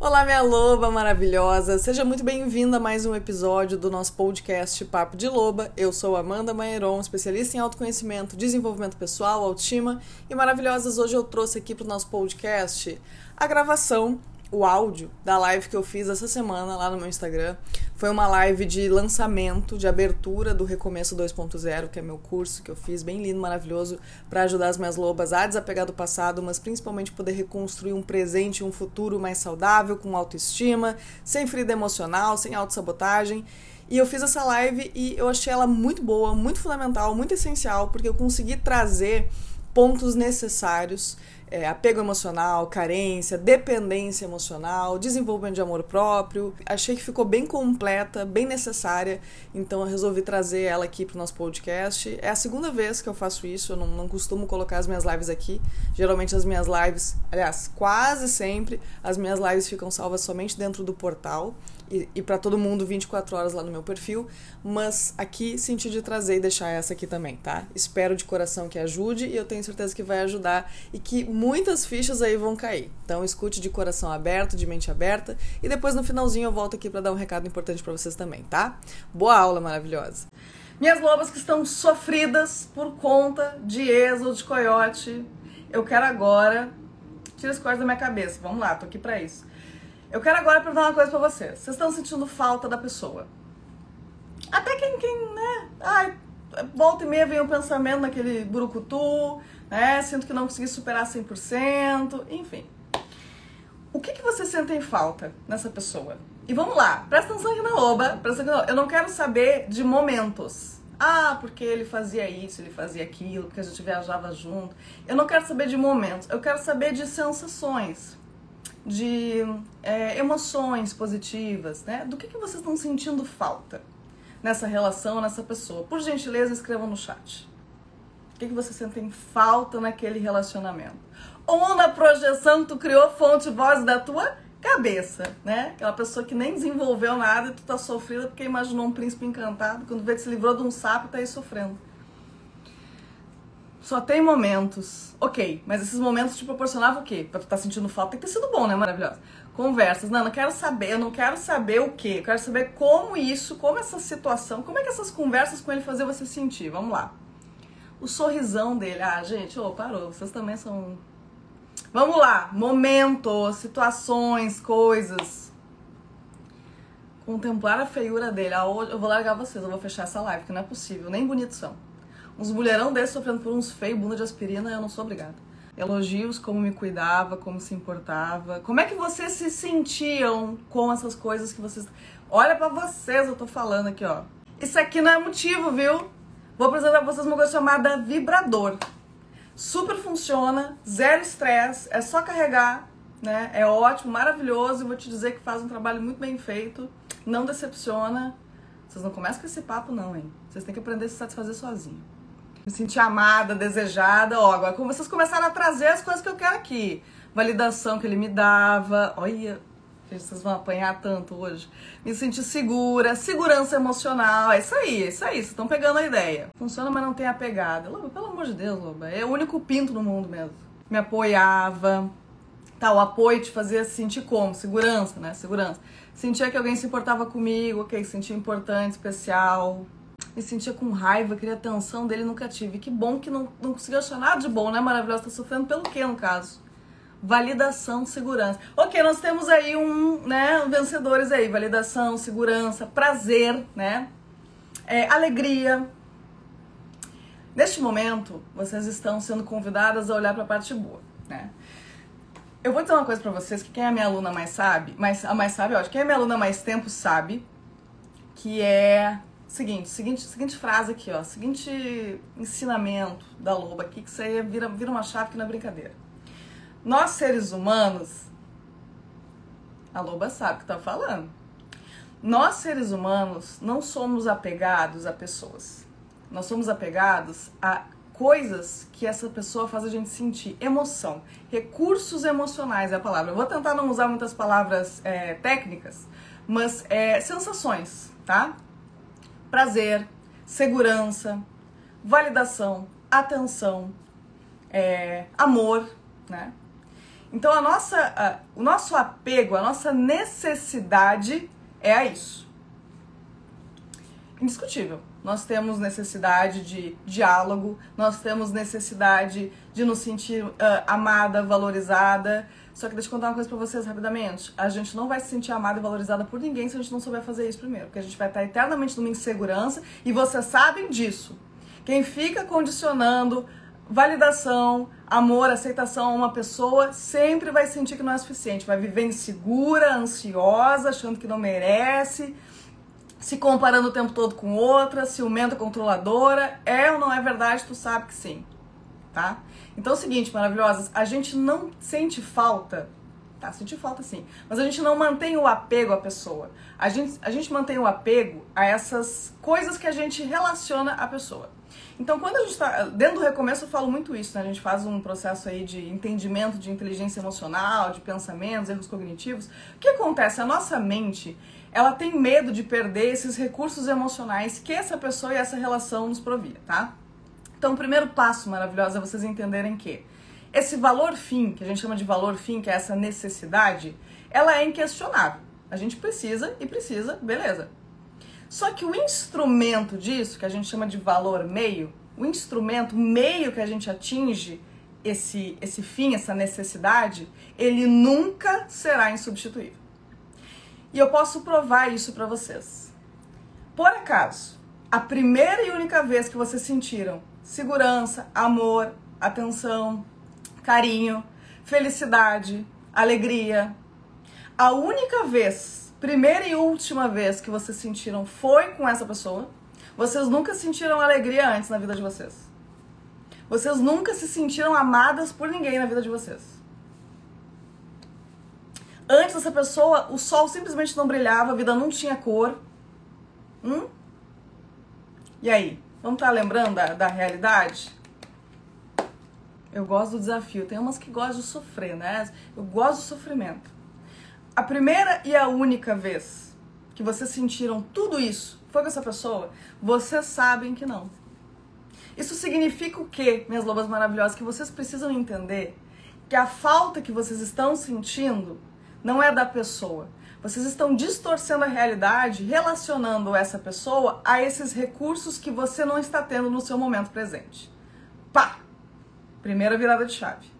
Olá, minha loba maravilhosa! Seja muito bem-vinda a mais um episódio do nosso podcast Papo de Loba. Eu sou Amanda Maieron, especialista em autoconhecimento, desenvolvimento pessoal, autoestima e maravilhosas. Hoje eu trouxe aqui para o nosso podcast a gravação o áudio da live que eu fiz essa semana lá no meu Instagram. Foi uma live de lançamento, de abertura do Recomeço 2.0, que é meu curso que eu fiz, bem lindo, maravilhoso, para ajudar as minhas lobas a desapegar do passado, mas principalmente poder reconstruir um presente um futuro mais saudável, com autoestima, sem ferida emocional, sem autossabotagem. E eu fiz essa live e eu achei ela muito boa, muito fundamental, muito essencial, porque eu consegui trazer pontos necessários é, apego emocional, carência, dependência emocional, desenvolvimento de amor próprio. Achei que ficou bem completa, bem necessária, então eu resolvi trazer ela aqui para o nosso podcast. É a segunda vez que eu faço isso, eu não, não costumo colocar as minhas lives aqui. Geralmente as minhas lives, aliás, quase sempre, as minhas lives ficam salvas somente dentro do portal e, e para todo mundo 24 horas lá no meu perfil, mas aqui senti de trazer e deixar essa aqui também, tá? Espero de coração que ajude e eu tenho certeza que vai ajudar e que muitas fichas aí vão cair. Então escute de coração aberto, de mente aberta e depois no finalzinho eu volto aqui para dar um recado importante para vocês também, tá? Boa aula maravilhosa. Minhas lobas que estão sofridas por conta de êxodo de coiote, eu quero agora tira as coisas da minha cabeça. Vamos lá, tô aqui para isso. Eu quero agora perguntar uma coisa pra vocês. Vocês estão sentindo falta da pessoa? Até quem, quem, né? Ai, volta e meia vem um pensamento naquele burucutu, né? Sinto que não consegui superar 100%, enfim. O que, que vocês sentem falta nessa pessoa? E vamos lá, presta atenção aqui na loba, presta atenção Eu não quero saber de momentos. Ah, porque ele fazia isso, ele fazia aquilo, porque a gente viajava junto. Eu não quero saber de momentos, eu quero saber de sensações de é, emoções positivas, né? Do que, que vocês estão sentindo falta nessa relação, nessa pessoa? Por gentileza, escrevam no chat. O que, que vocês sentem falta naquele relacionamento? Ou na projeção que tu criou fonte voz da tua cabeça, né? Aquela pessoa que nem desenvolveu nada e tu tá sofrendo porque imaginou um príncipe encantado, quando vê que se livrou de um sapo tá aí sofrendo. Só tem momentos. Ok, mas esses momentos te proporcionavam o quê? Pra tu tá sentindo falta, tem que ter sido bom, né? Maravilhoso. Conversas. Não, não quero saber, eu não quero saber o quê. Eu quero saber como isso, como essa situação, como é que essas conversas com ele faziam você sentir. Vamos lá. O sorrisão dele. Ah, gente, ô, oh, parou. Vocês também são. Vamos lá. Momentos, situações, coisas. Contemplar a feiura dele. Ah, eu vou largar vocês, eu vou fechar essa live, que não é possível. Nem bonito são. Uns mulherão desses sofrendo por uns feios, bunda de aspirina, eu não sou obrigada. Elogios, como me cuidava, como se importava. Como é que vocês se sentiam com essas coisas que vocês. Olha para vocês, eu tô falando aqui, ó. Isso aqui não é motivo, viu? Vou apresentar pra vocês uma coisa chamada vibrador. Super funciona, zero estresse, é só carregar, né? É ótimo, maravilhoso. E vou te dizer que faz um trabalho muito bem feito, não decepciona. Vocês não começam com esse papo, não, hein? Vocês têm que aprender a se satisfazer sozinho me sentir amada, desejada. Ó, agora vocês começaram a trazer as coisas que eu quero aqui. Validação que ele me dava. Olha, vocês vão apanhar tanto hoje. Me sentir segura, segurança emocional. É isso aí, é isso aí. Vocês estão pegando a ideia. Funciona, mas não tem apegada. Loba, pelo amor de Deus, Loba. É o único pinto no mundo mesmo. Me apoiava. Tá, o apoio te fazia sentir como? Segurança, né? Segurança. Sentia que alguém se importava comigo, ok? Sentia importante, especial me sentia com raiva, queria atenção dele, nunca tive. Que bom que não, não conseguiu achar nada de bom, né? Maravilhosa, tá sofrendo pelo quê, no caso? Validação, segurança. Ok, nós temos aí um, né, vencedores aí, validação, segurança, prazer, né? É, alegria. Neste momento, vocês estão sendo convidadas a olhar para a parte boa, né? Eu vou dizer uma coisa para vocês que quem é minha aluna mais sabe, mas a mais sabe, ó, quem é minha aluna mais tempo sabe, que é Seguinte, seguinte, seguinte frase aqui, ó. Seguinte ensinamento da loba aqui, que isso aí vira, vira uma chave que não é brincadeira. Nós, seres humanos, a loba sabe o que tá falando. Nós, seres humanos, não somos apegados a pessoas. Nós somos apegados a coisas que essa pessoa faz a gente sentir. Emoção. Recursos emocionais é a palavra. Eu vou tentar não usar muitas palavras é, técnicas, mas é, sensações, tá? Prazer, segurança, validação, atenção, é, amor, né? Então a nossa, a, o nosso apego, a nossa necessidade é a isso. Indiscutível. Nós temos necessidade de diálogo, nós temos necessidade de nos sentir uh, amada, valorizada. Só que deixa eu contar uma coisa pra vocês rapidamente. A gente não vai se sentir amada e valorizada por ninguém se a gente não souber fazer isso primeiro. Porque a gente vai estar eternamente numa insegurança e vocês sabem disso. Quem fica condicionando validação, amor, aceitação a uma pessoa sempre vai sentir que não é suficiente. Vai viver insegura, ansiosa, achando que não merece se comparando o tempo todo com outra, ciumenta, controladora. É ou não é verdade? Tu sabe que sim, tá? Então é o seguinte, maravilhosas, a gente não sente falta, tá? Sente falta sim, mas a gente não mantém o apego à pessoa. A gente, a gente mantém o apego a essas coisas que a gente relaciona à pessoa. Então, quando a gente está. Dentro do recomeço, eu falo muito isso, né? A gente faz um processo aí de entendimento de inteligência emocional, de pensamentos, erros cognitivos. O que acontece? A nossa mente ela tem medo de perder esses recursos emocionais que essa pessoa e essa relação nos provia, tá? Então, o primeiro passo maravilhoso é vocês entenderem que esse valor fim, que a gente chama de valor fim, que é essa necessidade, ela é inquestionável. A gente precisa e precisa, beleza. Só que o instrumento disso, que a gente chama de valor meio, o instrumento meio que a gente atinge esse, esse fim, essa necessidade, ele nunca será insubstituível. E eu posso provar isso para vocês. Por acaso, a primeira e única vez que vocês sentiram segurança, amor, atenção, carinho, felicidade, alegria, a única vez, primeira e última vez que vocês sentiram foi com essa pessoa, vocês nunca sentiram alegria antes na vida de vocês. Vocês nunca se sentiram amadas por ninguém na vida de vocês. Antes dessa pessoa, o sol simplesmente não brilhava, a vida não tinha cor. Hum? E aí? Vamos estar tá lembrando da, da realidade? Eu gosto do desafio. Tem umas que gostam de sofrer, né? Eu gosto do sofrimento. A primeira e a única vez que vocês sentiram tudo isso foi com essa pessoa, vocês sabem que não. Isso significa o quê, minhas lobas maravilhosas? Que vocês precisam entender que a falta que vocês estão sentindo não é da pessoa. Vocês estão distorcendo a realidade, relacionando essa pessoa a esses recursos que você não está tendo no seu momento presente. Pá! Primeira virada de chave.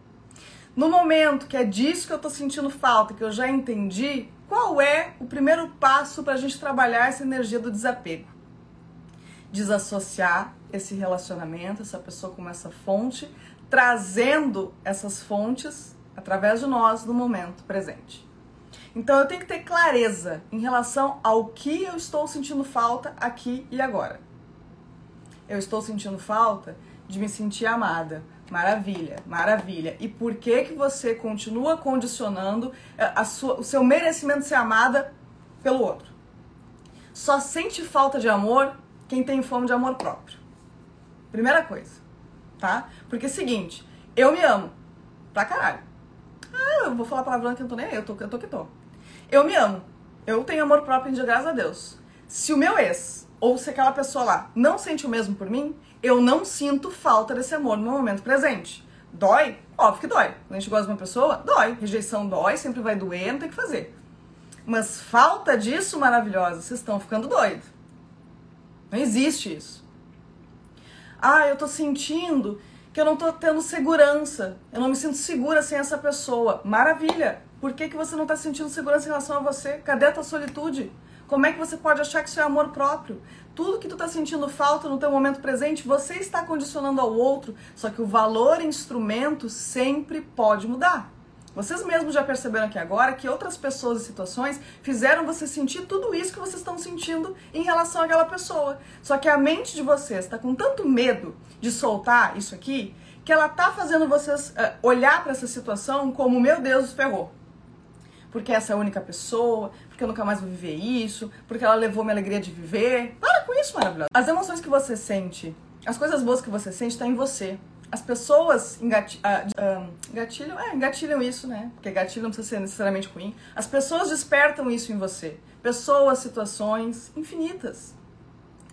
No momento que é disso que eu estou sentindo falta, que eu já entendi, qual é o primeiro passo para a gente trabalhar essa energia do desapego? Desassociar esse relacionamento, essa pessoa como essa fonte, trazendo essas fontes através de nós no momento presente. Então eu tenho que ter clareza em relação ao que eu estou sentindo falta aqui e agora. Eu estou sentindo falta de me sentir amada. Maravilha, maravilha. E por que que você continua condicionando eh, sua, o seu merecimento de ser amada pelo outro? Só sente falta de amor quem tem fome de amor próprio. Primeira coisa, tá? Porque é o seguinte, eu me amo pra caralho. Ah, eu vou falar palavrão que eu não tô nem aí, eu tô, eu tô que tô. Eu me amo. Eu tenho amor próprio, de graças a Deus. Se o meu ex, ou se aquela pessoa lá, não sente o mesmo por mim, eu não sinto falta desse amor no momento presente. Dói? Óbvio que dói. Quando a gente gosta de uma pessoa, dói. Rejeição dói, sempre vai doer, não tem o que fazer. Mas falta disso, maravilhosa, vocês estão ficando doidos. Não existe isso. Ah, eu tô sentindo que eu não tô tendo segurança. Eu não me sinto segura sem essa pessoa. Maravilha! Por que, que você não está sentindo segurança em relação a você? Cadê a tua solitude? Como é que você pode achar que isso é amor próprio? Tudo que tu está sentindo falta no teu momento presente, você está condicionando ao outro, só que o valor instrumento sempre pode mudar. Vocês mesmos já perceberam aqui agora que outras pessoas e situações fizeram você sentir tudo isso que vocês estão sentindo em relação àquela pessoa. Só que a mente de vocês está com tanto medo de soltar isso aqui que ela está fazendo vocês uh, olhar para essa situação como: meu Deus, ferrou porque essa é a única pessoa, porque eu nunca mais vou viver isso, porque ela levou minha alegria de viver. Para com isso, maravilhoso. As emoções que você sente, as coisas boas que você sente, estão tá em você. As pessoas engati uh, uh, gatilham, é, engatilham isso, né? Porque gatilho não precisa ser necessariamente ruim. As pessoas despertam isso em você. Pessoas, situações infinitas,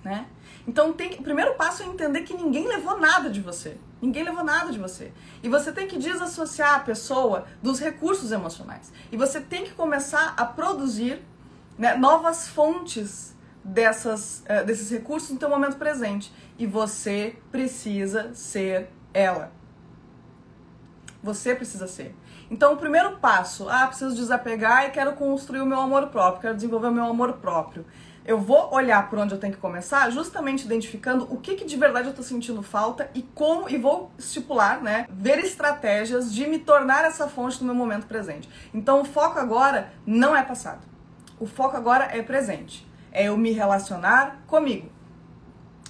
né? Então, tem, o primeiro passo é entender que ninguém levou nada de você. Ninguém levou nada de você. E você tem que desassociar a pessoa dos recursos emocionais. E você tem que começar a produzir né, novas fontes dessas, uh, desses recursos no teu momento presente. E você precisa ser ela. Você precisa ser. Então, o primeiro passo, ah, preciso desapegar e quero construir o meu amor próprio, quero desenvolver o meu amor próprio. Eu vou olhar por onde eu tenho que começar, justamente identificando o que, que de verdade eu estou sentindo falta e como, e vou estipular, né, ver estratégias de me tornar essa fonte no meu momento presente. Então, o foco agora não é passado. O foco agora é presente. É eu me relacionar comigo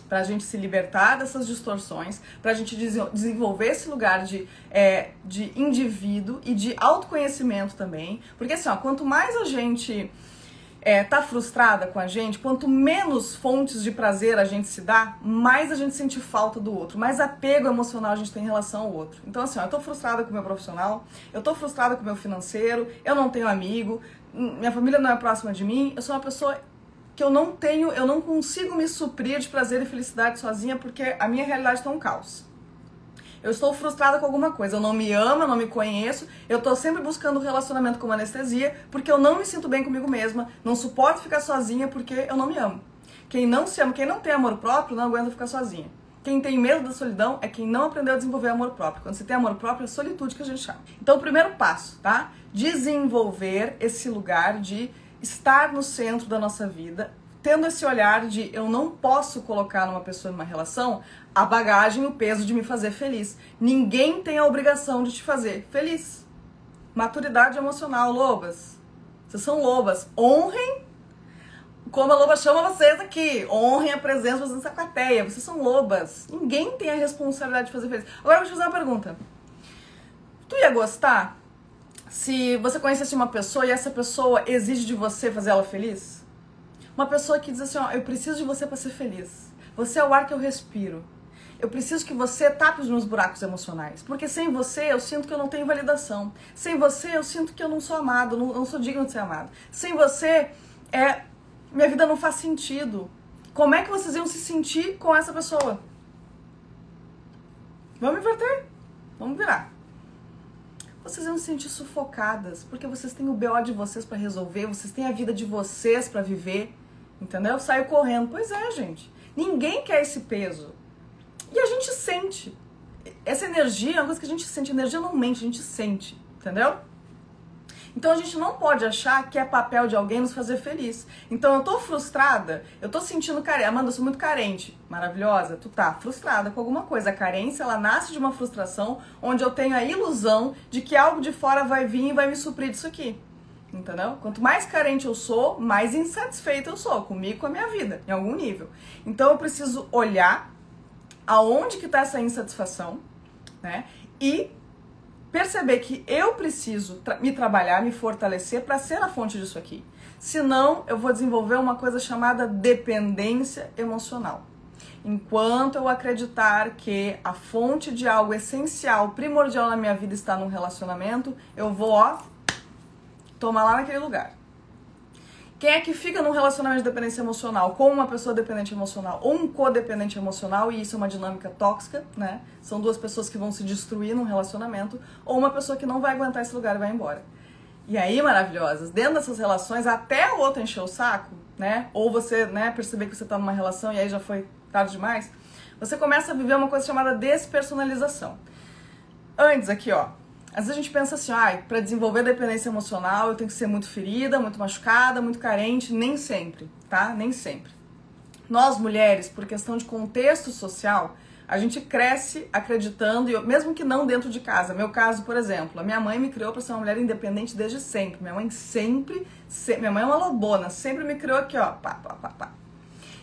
para a gente se libertar dessas distorções, para a gente desenvolver esse lugar de, é, de indivíduo e de autoconhecimento também. Porque assim, ó, quanto mais a gente é, tá frustrada com a gente, quanto menos fontes de prazer a gente se dá, mais a gente sente falta do outro, mais apego emocional a gente tem em relação ao outro. Então, assim, ó, eu tô frustrada com o meu profissional, eu tô frustrada com o meu financeiro, eu não tenho amigo, minha família não é próxima de mim, eu sou uma pessoa que eu não tenho, eu não consigo me suprir de prazer e felicidade sozinha porque a minha realidade está um caos. Eu estou frustrada com alguma coisa, eu não me amo, eu não me conheço, eu estou sempre buscando um relacionamento com anestesia porque eu não me sinto bem comigo mesma, não suporto ficar sozinha porque eu não me amo. Quem não se ama, quem não tem amor próprio, não aguenta ficar sozinha. Quem tem medo da solidão é quem não aprendeu a desenvolver amor próprio. Quando você tem amor próprio, é solitude que a gente chama. Então, o primeiro passo, tá? Desenvolver esse lugar de estar no centro da nossa vida, tendo esse olhar de eu não posso colocar numa pessoa numa relação a bagagem o peso de me fazer feliz. Ninguém tem a obrigação de te fazer feliz. Maturidade emocional, lobas. Vocês são lobas. Honrem como a loba chama vocês aqui. Honrem a presença de vocês nessa plateia. Vocês são lobas. Ninguém tem a responsabilidade de fazer feliz. Agora eu vou te fazer uma pergunta. Tu ia gostar se você conhecesse uma pessoa e essa pessoa exige de você fazer ela feliz? Uma pessoa que diz assim, ó, eu preciso de você para ser feliz. Você é o ar que eu respiro. Eu preciso que você tape os meus buracos emocionais. Porque sem você eu sinto que eu não tenho validação. Sem você eu sinto que eu não sou amado, não, não sou digno de ser amado. Sem você, é, minha vida não faz sentido. Como é que vocês iam se sentir com essa pessoa? Vamos inverter. Vamos virar vocês vão se sentir sufocadas, porque vocês têm o BO de vocês para resolver, vocês têm a vida de vocês para viver, entendeu? Saiu correndo. Pois é, gente. Ninguém quer esse peso. E a gente sente. Essa energia é uma coisa que a gente sente. A energia não mente, a gente sente, entendeu? Então a gente não pode achar que é papel de alguém nos fazer feliz. Então eu tô frustrada, eu tô sentindo carente. Amanda, eu sou muito carente. Maravilhosa, tu tá frustrada com alguma coisa. A carência, ela nasce de uma frustração onde eu tenho a ilusão de que algo de fora vai vir e vai me suprir disso aqui. Entendeu? Quanto mais carente eu sou, mais insatisfeita eu sou comigo, com a minha vida, em algum nível. Então eu preciso olhar aonde que tá essa insatisfação, né? E perceber que eu preciso tra me trabalhar, me fortalecer para ser a fonte disso aqui. Senão, eu vou desenvolver uma coisa chamada dependência emocional. Enquanto eu acreditar que a fonte de algo essencial, primordial na minha vida está num relacionamento, eu vou, ó, tomar lá naquele lugar. Quem é que fica num relacionamento de dependência emocional com uma pessoa dependente emocional ou um codependente emocional, e isso é uma dinâmica tóxica, né? São duas pessoas que vão se destruir num relacionamento, ou uma pessoa que não vai aguentar esse lugar e vai embora. E aí, maravilhosas, dentro dessas relações, até o outro encher o saco, né? Ou você, né, perceber que você tá numa relação e aí já foi tarde demais, você começa a viver uma coisa chamada despersonalização. Antes aqui, ó, às vezes a gente pensa assim, ah, para desenvolver dependência emocional eu tenho que ser muito ferida, muito machucada, muito carente. Nem sempre, tá? Nem sempre. Nós mulheres, por questão de contexto social, a gente cresce acreditando, mesmo que não dentro de casa. Meu caso, por exemplo, a minha mãe me criou para ser uma mulher independente desde sempre. Minha mãe sempre, se, minha mãe é uma lobona, sempre me criou aqui, ó, pá, pá, pá, pá.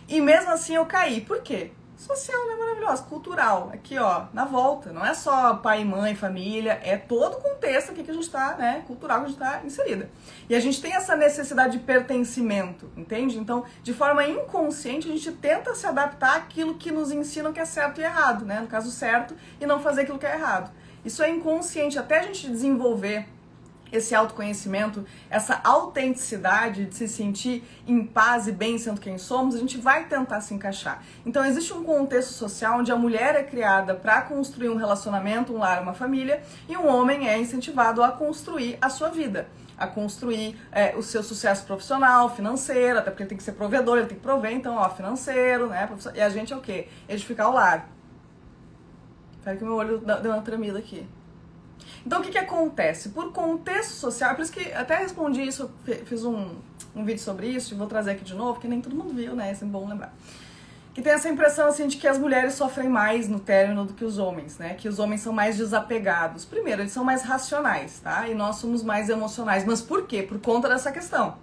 E mesmo assim eu caí. Por quê? Social, né? Maravilhosa, cultural. Aqui, ó, na volta. Não é só pai, mãe, família, é todo o contexto aqui que a gente tá, né? Cultural que a gente tá inserida. E a gente tem essa necessidade de pertencimento, entende? Então, de forma inconsciente, a gente tenta se adaptar àquilo que nos ensinam que é certo e errado, né? No caso, certo, e não fazer aquilo que é errado. Isso é inconsciente, até a gente desenvolver esse autoconhecimento, essa autenticidade de se sentir em paz e bem sendo quem somos, a gente vai tentar se encaixar. Então existe um contexto social onde a mulher é criada para construir um relacionamento, um lar, uma família, e um homem é incentivado a construir a sua vida a construir é, o seu sucesso profissional, financeiro, até porque ele tem que ser provedor, ele tem que prover, então, ó, financeiro, né? E a gente é o quê? Edificar o lar. Espera que meu olho deu uma tremida aqui. Então, o que, que acontece? Por contexto social, por isso que até respondi isso, fiz um, um vídeo sobre isso, e vou trazer aqui de novo, que nem todo mundo viu, né? É bom lembrar. Que tem essa impressão, assim, de que as mulheres sofrem mais no término do que os homens, né? Que os homens são mais desapegados. Primeiro, eles são mais racionais, tá? E nós somos mais emocionais. Mas por quê? Por conta dessa questão.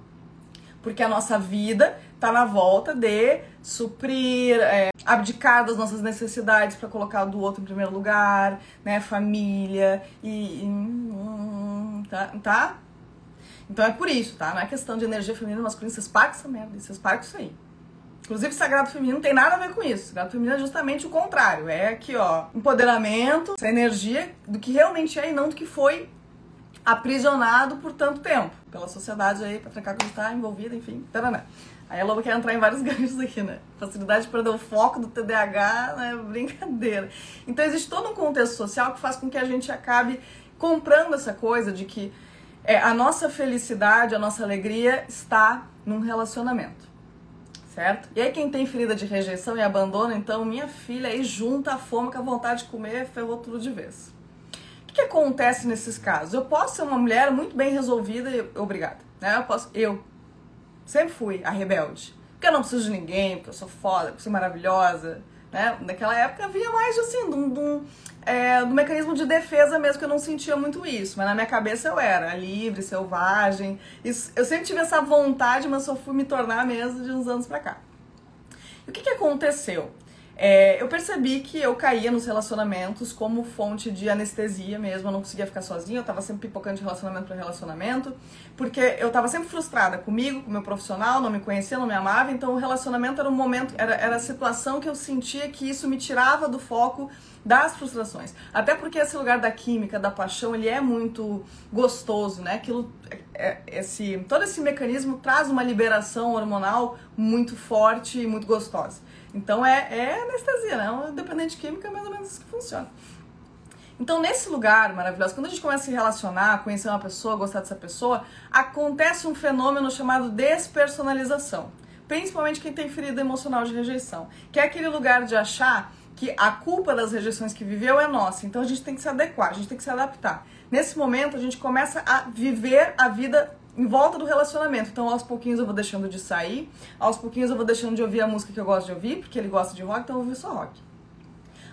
Porque a nossa vida tá na volta de suprir, é, abdicar das nossas necessidades para colocar o do outro em primeiro lugar, né? Família e. Hum, tá, tá? Então é por isso, tá? Não é questão de energia feminina e masculina. Vocês pagam essa merda, vocês isso aí. Inclusive, sagrado feminino não tem nada a ver com isso. Sagrado feminino é justamente o contrário. É aqui, ó, empoderamento, essa energia do que realmente é e não do que foi aprisionado por tanto tempo. Pela sociedade aí, pra trancar que a gente tá envolvida, enfim. Taranã. Aí a Loba quer entrar em vários ganchos aqui, né? Facilidade de perder o foco do TDAH, né? Brincadeira. Então existe todo um contexto social que faz com que a gente acabe comprando essa coisa de que é, a nossa felicidade, a nossa alegria está num relacionamento. Certo? E aí quem tem ferida de rejeição e abandono, então minha filha aí junta a fome com a vontade de comer, ferrou tudo de vez. O que, acontece nesses casos? Eu posso ser uma mulher muito bem resolvida e obrigada. Né? Eu posso, eu, Sempre fui a rebelde. Porque eu não preciso de ninguém, porque eu sou foda, porque eu sou maravilhosa. Né? Naquela época havia mais assim, de um, de um, é, um mecanismo de defesa mesmo, que eu não sentia muito isso. Mas na minha cabeça eu era livre, selvagem. Isso, eu sempre tive essa vontade, mas só fui me tornar mesmo de uns anos pra cá. E o que, que aconteceu? É, eu percebi que eu caía nos relacionamentos como fonte de anestesia mesmo, eu não conseguia ficar sozinha, eu tava sempre pipocando de relacionamento para relacionamento, porque eu tava sempre frustrada comigo, com meu profissional, não me conhecia, não me amava, então o relacionamento era um momento, era, era a situação que eu sentia que isso me tirava do foco das frustrações. Até porque esse lugar da química, da paixão, ele é muito gostoso, né? Aquilo, é, é, esse, todo esse mecanismo traz uma liberação hormonal muito forte e muito gostosa. Então é, é anestesia, né? Um dependente química é mais ou menos isso que funciona. Então, nesse lugar maravilhoso, quando a gente começa a se relacionar, conhecer uma pessoa, gostar dessa pessoa, acontece um fenômeno chamado despersonalização. Principalmente quem tem ferida emocional de rejeição, que é aquele lugar de achar que a culpa das rejeições que viveu é nossa. Então a gente tem que se adequar, a gente tem que se adaptar. Nesse momento, a gente começa a viver a vida em volta do relacionamento. Então, aos pouquinhos eu vou deixando de sair, aos pouquinhos eu vou deixando de ouvir a música que eu gosto de ouvir, porque ele gosta de rock, então eu vou ouvir só rock.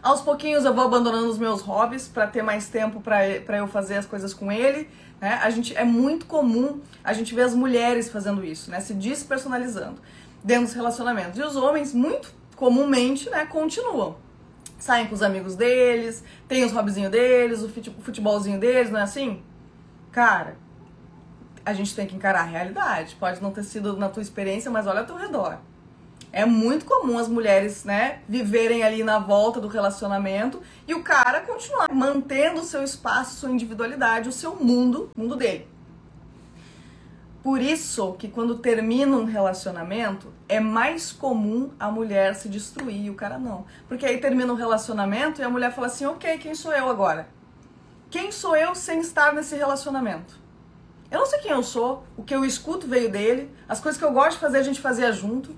Aos pouquinhos eu vou abandonando os meus hobbies para ter mais tempo para eu fazer as coisas com ele. Né? A gente é muito comum a gente ver as mulheres fazendo isso, né? Se despersonalizando dentro dos relacionamentos. E os homens, muito comumente, né, continuam. Saem com os amigos deles, tem os hobbyzinhos deles, o futebolzinho deles, não é assim? Cara, a gente tem que encarar a realidade. Pode não ter sido na tua experiência, mas olha ao teu redor. É muito comum as mulheres, né, viverem ali na volta do relacionamento e o cara continuar mantendo o seu espaço, sua individualidade, o seu mundo, mundo dele. Por isso que quando termina um relacionamento, é mais comum a mulher se destruir e o cara não. Porque aí termina um relacionamento e a mulher fala assim: ok, quem sou eu agora? Quem sou eu sem estar nesse relacionamento? Eu não sei quem eu sou, o que eu escuto veio dele, as coisas que eu gosto de fazer a gente fazia junto.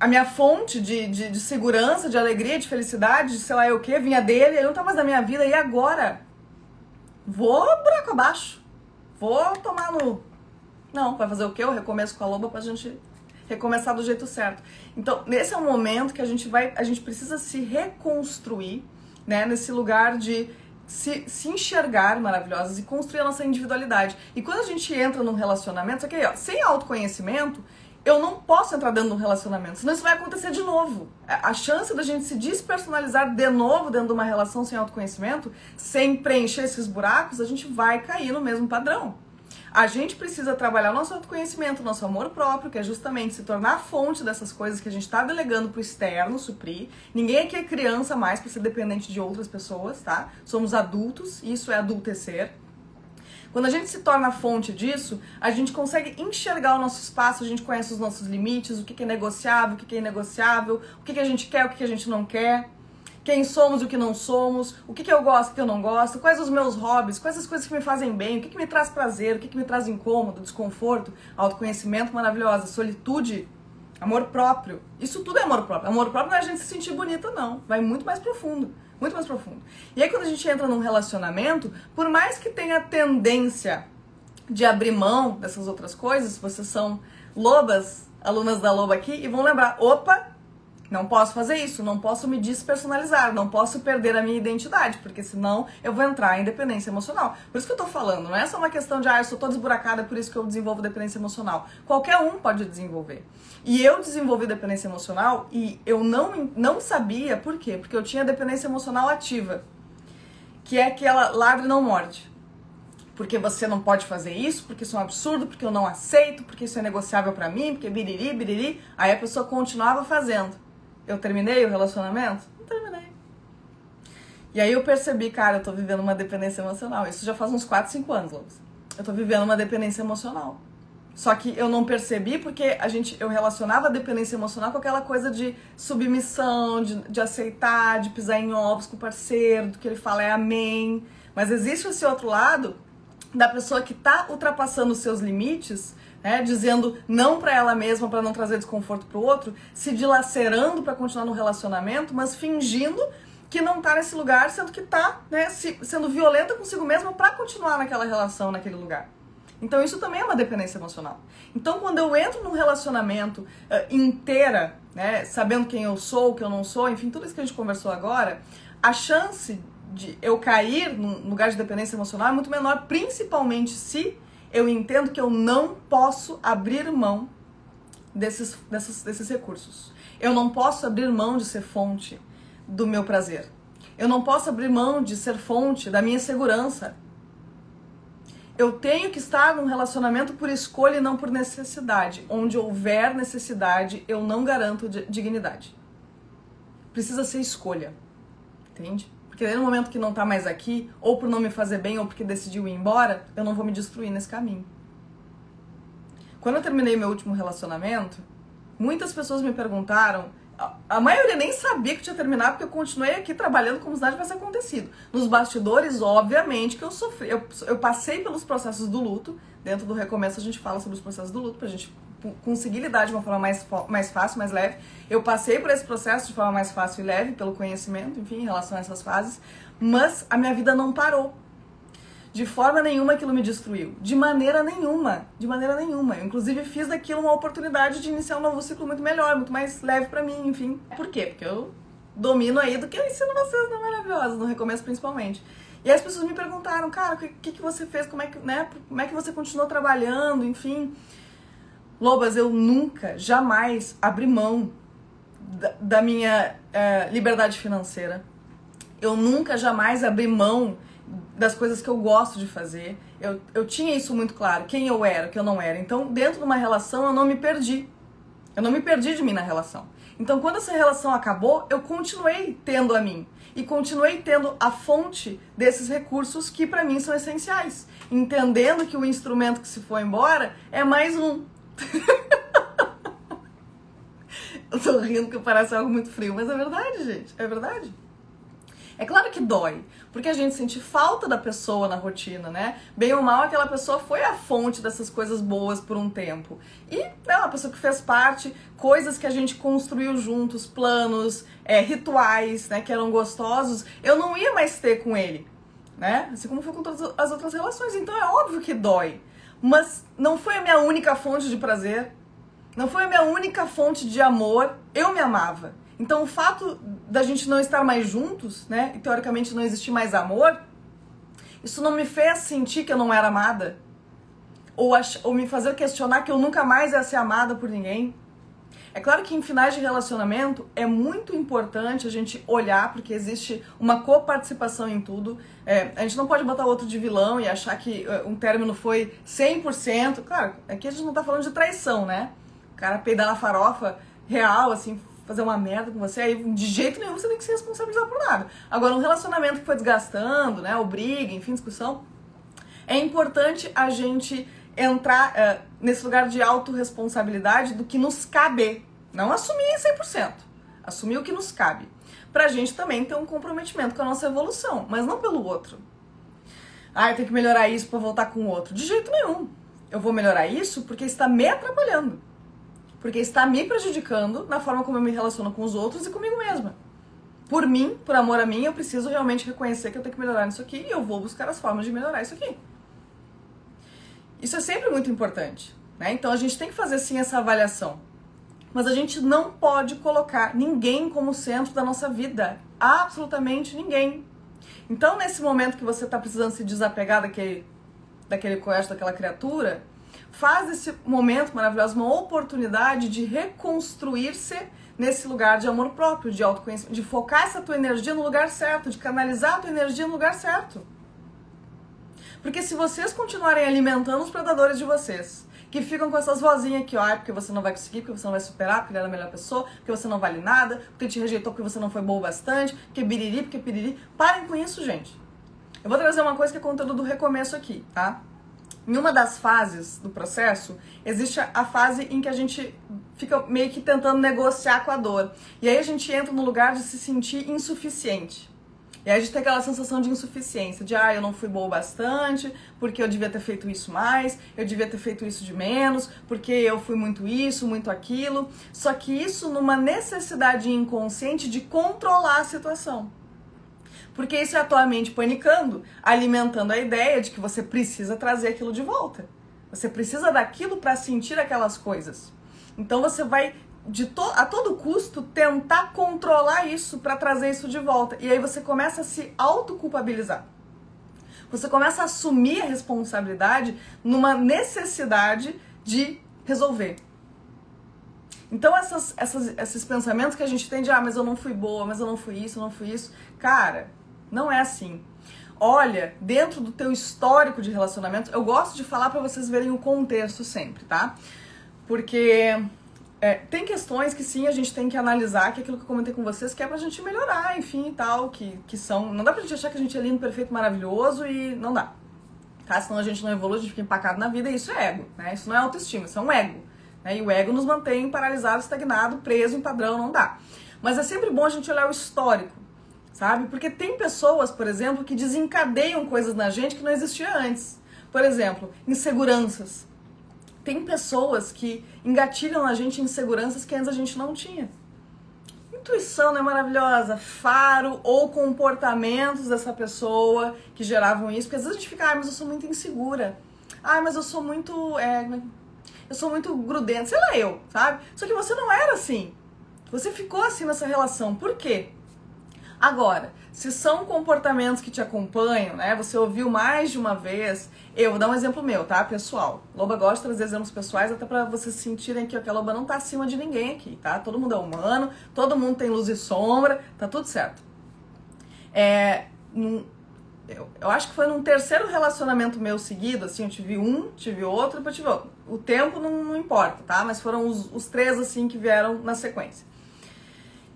A minha fonte de, de, de segurança, de alegria, de felicidade, de sei lá o que, vinha dele, ele não tá mais na minha vida, e agora? Vou buraco abaixo. Vou tomar no. Não, vai fazer o quê? Eu recomeço com a loba pra gente recomeçar do jeito certo. Então, nesse é o momento que a gente vai, a gente precisa se reconstruir, né, nesse lugar de se, se enxergar maravilhosas e construir a nossa individualidade. E quando a gente entra num relacionamento, aqui, ó, sem autoconhecimento, eu não posso entrar dentro de um relacionamento, senão isso vai acontecer de novo. A chance da gente se despersonalizar de novo dentro de uma relação sem autoconhecimento, sem preencher esses buracos, a gente vai cair no mesmo padrão. A gente precisa trabalhar nosso autoconhecimento, nosso amor próprio, que é justamente se tornar a fonte dessas coisas que a gente está delegando para o externo suprir. Ninguém aqui é criança mais para ser dependente de outras pessoas, tá? Somos adultos, isso é adultecer. Quando a gente se torna a fonte disso, a gente consegue enxergar o nosso espaço, a gente conhece os nossos limites, o que é negociável, o que é inegociável, o que a gente quer, o que a gente não quer, quem somos e o que não somos, o que eu gosto e o que eu não gosto, quais os meus hobbies, quais as coisas que me fazem bem, o que me traz prazer, o que me traz incômodo, desconforto, autoconhecimento maravilhoso, solitude, amor próprio. Isso tudo é amor próprio. Amor próprio não é a gente se sentir bonita, não. Vai muito mais profundo muito mais profundo. E aí quando a gente entra num relacionamento, por mais que tenha tendência de abrir mão dessas outras coisas, vocês são lobas, alunas da loba aqui, e vão lembrar, opa, não posso fazer isso, não posso me despersonalizar, não posso perder a minha identidade, porque senão eu vou entrar em dependência emocional. Por isso que eu tô falando, não é só uma questão de, ah, eu sou toda esburacada, por isso que eu desenvolvo dependência emocional. Qualquer um pode desenvolver. E eu desenvolvi dependência emocional e eu não, não sabia por quê? Porque eu tinha dependência emocional ativa, que é aquela ladre não morde porque você não pode fazer isso, porque isso é um absurdo, porque eu não aceito, porque isso é negociável para mim, porque biriri, biriri. Aí a pessoa continuava fazendo. Eu terminei o relacionamento? Não terminei. E aí eu percebi, cara, eu tô vivendo uma dependência emocional. Isso já faz uns 4, 5 anos, Lopes. Eu tô vivendo uma dependência emocional. Só que eu não percebi porque a gente, eu relacionava a dependência emocional com aquela coisa de submissão, de, de aceitar, de pisar em ovos com o parceiro, do que ele fala é amém. Mas existe esse outro lado da pessoa que tá ultrapassando os seus limites né, dizendo não para ela mesma para não trazer desconforto para o outro, se dilacerando para continuar no relacionamento, mas fingindo que não tá nesse lugar, sendo que tá, né, se, sendo violenta consigo mesma para continuar naquela relação, naquele lugar. Então isso também é uma dependência emocional. Então quando eu entro num relacionamento uh, inteira, né, sabendo quem eu sou, o que eu não sou, enfim, tudo isso que a gente conversou agora, a chance de eu cair num lugar de dependência emocional é muito menor, principalmente se eu entendo que eu não posso abrir mão desses, desses, desses recursos. Eu não posso abrir mão de ser fonte do meu prazer. Eu não posso abrir mão de ser fonte da minha segurança. Eu tenho que estar num relacionamento por escolha e não por necessidade. Onde houver necessidade, eu não garanto dignidade. Precisa ser escolha. Entende? Porque no momento que não tá mais aqui, ou por não me fazer bem, ou porque decidiu ir embora, eu não vou me destruir nesse caminho. Quando eu terminei meu último relacionamento, muitas pessoas me perguntaram. A maioria nem sabia que tinha terminado, porque eu continuei aqui trabalhando como se nada tivesse acontecido. Nos bastidores, obviamente, que eu sofri. Eu, eu passei pelos processos do luto. Dentro do recomeço, a gente fala sobre os processos do luto, pra gente conseguir lidar de uma forma mais, mais fácil, mais leve. Eu passei por esse processo de forma mais fácil e leve, pelo conhecimento, enfim, em relação a essas fases, mas a minha vida não parou. De forma nenhuma aquilo me destruiu. De maneira nenhuma. De maneira nenhuma. Eu, inclusive, fiz daquilo uma oportunidade de iniciar um novo ciclo muito melhor, muito mais leve para mim, enfim. Por quê? Porque eu domino aí do que eu ensino vocês na Maravilhosa, no recomeço principalmente. E as pessoas me perguntaram, cara, o que, que, que você fez? Como é que, né, como é que você continuou trabalhando? Enfim. Lobas, eu nunca, jamais abri mão da, da minha é, liberdade financeira. Eu nunca, jamais abri mão das coisas que eu gosto de fazer. Eu, eu tinha isso muito claro, quem eu era, o que eu não era. Então, dentro de uma relação, eu não me perdi. Eu não me perdi de mim na relação. Então, quando essa relação acabou, eu continuei tendo a mim. E continuei tendo a fonte desses recursos que para mim são essenciais. Entendendo que o instrumento que se foi embora é mais um. Eu tô rindo que parece algo muito frio, mas é verdade, gente. É verdade. É claro que dói, porque a gente sente falta da pessoa na rotina, né? Bem ou mal, aquela pessoa foi a fonte dessas coisas boas por um tempo. E é uma pessoa que fez parte, coisas que a gente construiu juntos, planos, é, rituais, né, que eram gostosos, eu não ia mais ter com ele, né? Assim como foi com todas as outras relações. Então é óbvio que dói. Mas não foi a minha única fonte de prazer, não foi a minha única fonte de amor. Eu me amava. Então o fato da gente não estar mais juntos, né, e teoricamente não existir mais amor, isso não me fez sentir que eu não era amada. Ou, ou me fazer questionar que eu nunca mais ia ser amada por ninguém. É claro que em finais de relacionamento é muito importante a gente olhar, porque existe uma coparticipação em tudo. É, a gente não pode botar outro de vilão e achar que uh, um término foi 100%. Claro, aqui a gente não tá falando de traição, né? O cara peidar na farofa real, assim, fazer uma merda com você, aí de jeito nenhum você tem que se responsabilizar por nada. Agora, um relacionamento que foi desgastando, né, ou briga, enfim, discussão, É importante a gente entrar uh, nesse lugar de autorresponsabilidade do que nos cabe. Não assumir em 100%. Assumir o que nos cabe. Pra gente também ter um comprometimento com a nossa evolução, mas não pelo outro. Ah, eu tenho que melhorar isso para voltar com o outro. De jeito nenhum. Eu vou melhorar isso porque está me atrapalhando. Porque está me prejudicando na forma como eu me relaciono com os outros e comigo mesma. Por mim, por amor a mim, eu preciso realmente reconhecer que eu tenho que melhorar nisso aqui e eu vou buscar as formas de melhorar isso aqui. Isso é sempre muito importante. Né? Então a gente tem que fazer sim essa avaliação. Mas a gente não pode colocar ninguém como centro da nossa vida. Absolutamente ninguém. Então, nesse momento que você está precisando se desapegar daquele, daquele coeste, daquela criatura, faz esse momento maravilhoso uma oportunidade de reconstruir-se nesse lugar de amor próprio, de autoconhecimento, de focar essa tua energia no lugar certo, de canalizar a tua energia no lugar certo. Porque se vocês continuarem alimentando os predadores de vocês, que ficam com essas vozinhas aqui, ó, ah, porque você não vai conseguir, porque você não vai superar, porque ele era a melhor pessoa, porque você não vale nada, porque te rejeitou porque você não foi boa bastante, porque biriri, porque piriri. Parem com isso, gente. Eu vou trazer uma coisa que é conteúdo do recomeço aqui, tá? Em uma das fases do processo, existe a fase em que a gente fica meio que tentando negociar com a dor. E aí a gente entra no lugar de se sentir insuficiente. E aí a gente tem aquela sensação de insuficiência, de ah, eu não fui boa bastante, porque eu devia ter feito isso mais, eu devia ter feito isso de menos, porque eu fui muito isso, muito aquilo. Só que isso numa necessidade inconsciente de controlar a situação. Porque isso é a tua mente panicando, alimentando a ideia de que você precisa trazer aquilo de volta. Você precisa daquilo para sentir aquelas coisas. Então você vai de to a todo custo tentar controlar isso para trazer isso de volta. E aí você começa a se autoculpabilizar. Você começa a assumir a responsabilidade numa necessidade de resolver. Então essas, essas, esses pensamentos que a gente tem de ah, mas eu não fui boa, mas eu não fui isso, eu não fui isso, cara, não é assim. Olha, dentro do teu histórico de relacionamento, eu gosto de falar para vocês verem o contexto sempre, tá? Porque é, tem questões que sim a gente tem que analisar, que é aquilo que eu comentei com vocês, que é pra gente melhorar, enfim e tal, que, que são. Não dá pra gente achar que a gente é lindo, perfeito, maravilhoso e não dá. Tá? Senão a gente não evolui, a gente fica empacado na vida e isso é ego, né? Isso não é autoestima, isso é um ego. Né? E o ego nos mantém paralisado, estagnado, preso em padrão, não dá. Mas é sempre bom a gente olhar o histórico, sabe? Porque tem pessoas, por exemplo, que desencadeiam coisas na gente que não existia antes. Por exemplo, inseguranças tem pessoas que engatilham na gente inseguranças que antes a gente não tinha. Intuição, né, maravilhosa? Faro ou comportamentos dessa pessoa que geravam isso. Porque às vezes a gente fica, ah, mas eu sou muito insegura. Ah, mas eu sou muito. É, eu sou muito grudento. Sei lá, eu, sabe? Só que você não era assim. Você ficou assim nessa relação. Por quê? Agora, se são comportamentos que te acompanham, né? Você ouviu mais de uma vez. Eu vou dar um exemplo meu, tá, pessoal? Loba gosta de trazer exemplos pessoais até para vocês sentirem que a Loba não tá acima de ninguém aqui, tá? Todo mundo é humano, todo mundo tem luz e sombra, tá tudo certo. É, num, eu, eu, acho que foi num terceiro relacionamento meu seguido, assim, eu tive um, tive outro, depois tive outro. O tempo não, não importa, tá? Mas foram os, os três, assim, que vieram na sequência.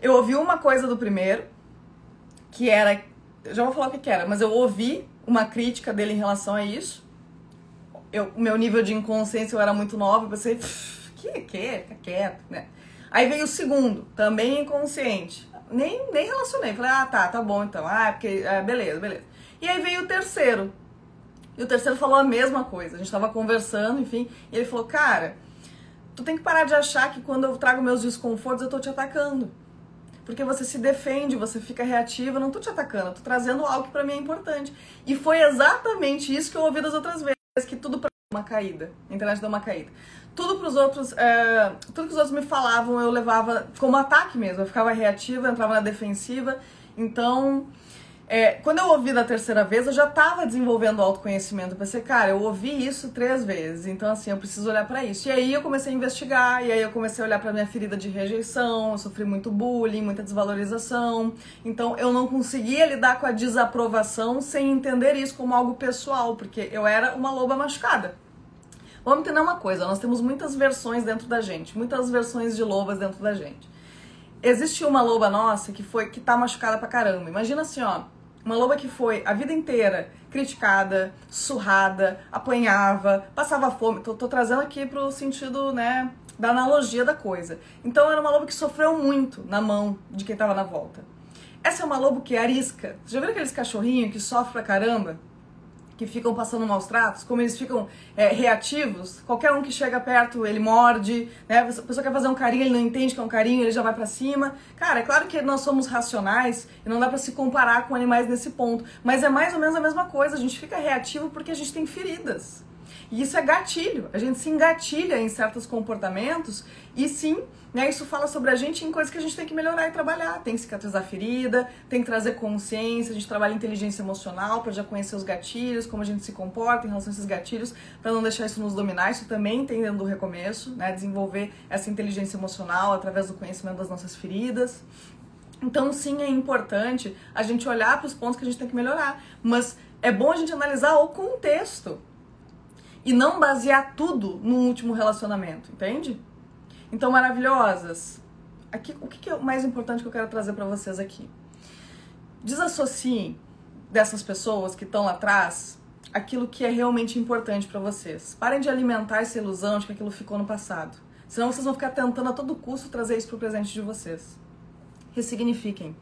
Eu ouvi uma coisa do primeiro, que era. Já vou falar o que, que era, mas eu ouvi uma crítica dele em relação a isso. Eu, o meu nível de inconsciência eu era muito nova, eu pensei, que, que, fica quieto, né? Aí veio o segundo, também inconsciente. Nem, nem relacionei. Falei, ah, tá, tá bom então. Ah, porque. Ah, beleza, beleza. E aí veio o terceiro. E o terceiro falou a mesma coisa. A gente tava conversando, enfim. E ele falou, cara, tu tem que parar de achar que quando eu trago meus desconfortos eu tô te atacando porque você se defende, você fica reativa, não tô te atacando, tô trazendo algo que para mim é importante. E foi exatamente isso que eu ouvi das outras vezes, que tudo pra uma caída, a internet deu uma caída. Tudo pros outros, é, tudo que os outros me falavam, eu levava como ataque mesmo, eu ficava reativa, entrava na defensiva, então é, quando eu ouvi da terceira vez, eu já estava desenvolvendo autoconhecimento. Eu pensei, cara, eu ouvi isso três vezes, então assim, eu preciso olhar para isso. E aí eu comecei a investigar, e aí eu comecei a olhar para minha ferida de rejeição, eu sofri muito bullying, muita desvalorização. Então eu não conseguia lidar com a desaprovação sem entender isso como algo pessoal, porque eu era uma loba machucada. Vamos entender uma coisa, nós temos muitas versões dentro da gente, muitas versões de lobas dentro da gente. Existe uma loba nossa que foi que tá machucada pra caramba. Imagina assim, ó, uma loba que foi a vida inteira criticada, surrada, apanhava, passava fome. Tô, tô trazendo aqui pro sentido, né, da analogia da coisa. Então era uma loba que sofreu muito na mão de quem tava na volta. Essa é uma lobo que arisca. Você já viu aqueles cachorrinhos que sofrem pra caramba? Que ficam passando maus tratos, como eles ficam é, reativos, qualquer um que chega perto, ele morde, né? A pessoa quer fazer um carinho, ele não entende que é um carinho, ele já vai para cima. Cara, é claro que nós somos racionais e não dá para se comparar com animais nesse ponto, mas é mais ou menos a mesma coisa, a gente fica reativo porque a gente tem feridas. E isso é gatilho. A gente se engatilha em certos comportamentos e sim, né, isso fala sobre a gente em coisas que a gente tem que melhorar e trabalhar. Tem que cicatrizar a ferida, tem que trazer consciência, a gente trabalha inteligência emocional para já conhecer os gatilhos, como a gente se comporta em relação a esses gatilhos, para não deixar isso nos dominar. Isso também tem dentro do recomeço, né, desenvolver essa inteligência emocional através do conhecimento das nossas feridas. Então, sim, é importante a gente olhar para os pontos que a gente tem que melhorar, mas é bom a gente analisar o contexto e não basear tudo no último relacionamento, entende? Então, maravilhosas, aqui, o que é o mais importante que eu quero trazer para vocês aqui? Desassociem dessas pessoas que estão lá atrás aquilo que é realmente importante para vocês. Parem de alimentar essa ilusão de que aquilo ficou no passado. Senão vocês vão ficar tentando a todo custo trazer isso para o presente de vocês. Ressignifiquem.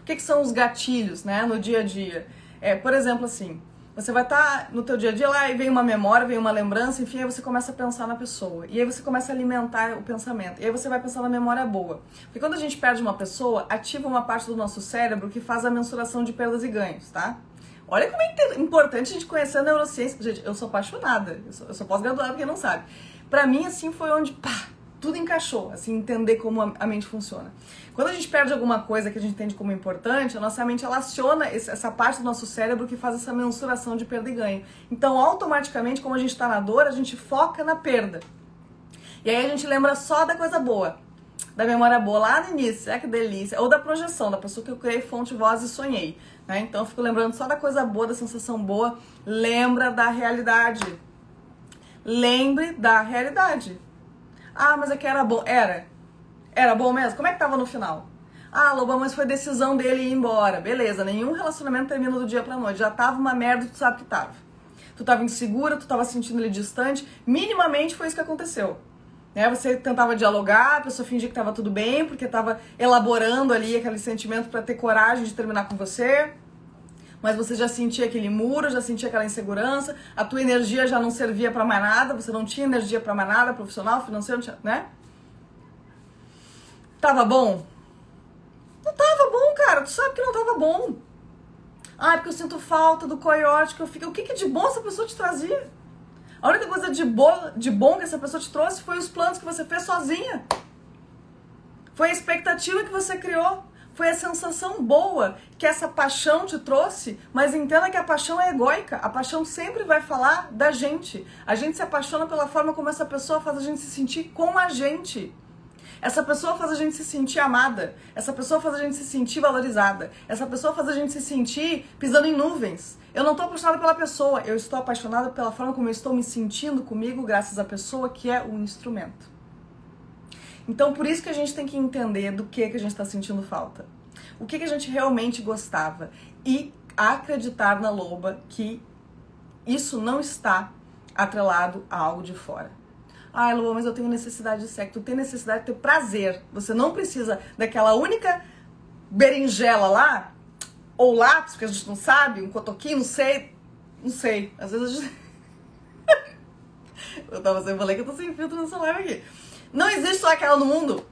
O que, que, são os gatilhos né, no dia a dia? É, por exemplo, assim, você vai estar tá no teu dia a dia lá e vem uma memória, vem uma lembrança, enfim, aí você começa a pensar na pessoa. E aí você começa a alimentar o pensamento. E aí você vai pensar na memória boa. Porque quando a gente perde uma pessoa, ativa uma parte do nosso cérebro que faz a mensuração de perdas e ganhos, tá? Olha como é importante a gente conhecer a neurociência. Gente, eu sou apaixonada. Eu sou, sou pós-graduada, porque não sabe. Pra mim, assim, foi onde, pá, tudo encaixou, assim, entender como a mente funciona. Quando a gente perde alguma coisa que a gente entende como importante, a nossa mente ela aciona essa parte do nosso cérebro que faz essa mensuração de perda e ganho. Então, automaticamente, como a gente está na dor, a gente foca na perda. E aí a gente lembra só da coisa boa, da memória boa lá no início, é que delícia, ou da projeção, da pessoa que eu criei fonte, voz e sonhei. Né? Então, eu fico lembrando só da coisa boa, da sensação boa, lembra da realidade. Lembre da realidade. Ah, mas é que era bom. Era. Era bom mesmo? Como é que tava no final? Ah, Loba, mas foi decisão dele ir embora. Beleza, nenhum relacionamento termina do dia pra noite. Já tava uma merda tu sabe que tava. Tu tava insegura, tu tava sentindo ele distante. Minimamente foi isso que aconteceu. Né? Você tentava dialogar, a pessoa fingia que tava tudo bem, porque tava elaborando ali aquele sentimento para ter coragem de terminar com você mas você já sentia aquele muro, já sentia aquela insegurança, a tua energia já não servia para mais nada, você não tinha energia para mais nada, profissional, financeiro, né? Tava bom? Não tava bom, cara, tu sabe que não tava bom. Ah, porque eu sinto falta do coiote que eu fico. O que, que de bom essa pessoa te trazia? A única coisa de, bo... de bom que essa pessoa te trouxe foi os planos que você fez sozinha. Foi a expectativa que você criou foi a sensação boa que essa paixão te trouxe, mas entenda que a paixão é egóica. A paixão sempre vai falar da gente. A gente se apaixona pela forma como essa pessoa faz a gente se sentir com a gente. Essa pessoa faz a gente se sentir amada. Essa pessoa faz a gente se sentir valorizada. Essa pessoa faz a gente se sentir pisando em nuvens. Eu não estou apaixonada pela pessoa, eu estou apaixonada pela forma como eu estou me sentindo comigo, graças à pessoa que é o instrumento. Então, por isso que a gente tem que entender do que, que a gente está sentindo falta. O que, que a gente realmente gostava. E acreditar na loba que isso não está atrelado a algo de fora. Ai, Loba, mas eu tenho necessidade de sexo. Tu tem necessidade de ter prazer. Você não precisa daquela única berinjela lá, ou lápis, que a gente não sabe, um cotoquinho, não sei. Não sei. Às vezes a gente. eu tava sem falei que eu tô sem filtro nessa live aqui. Não existe só aquela no mundo.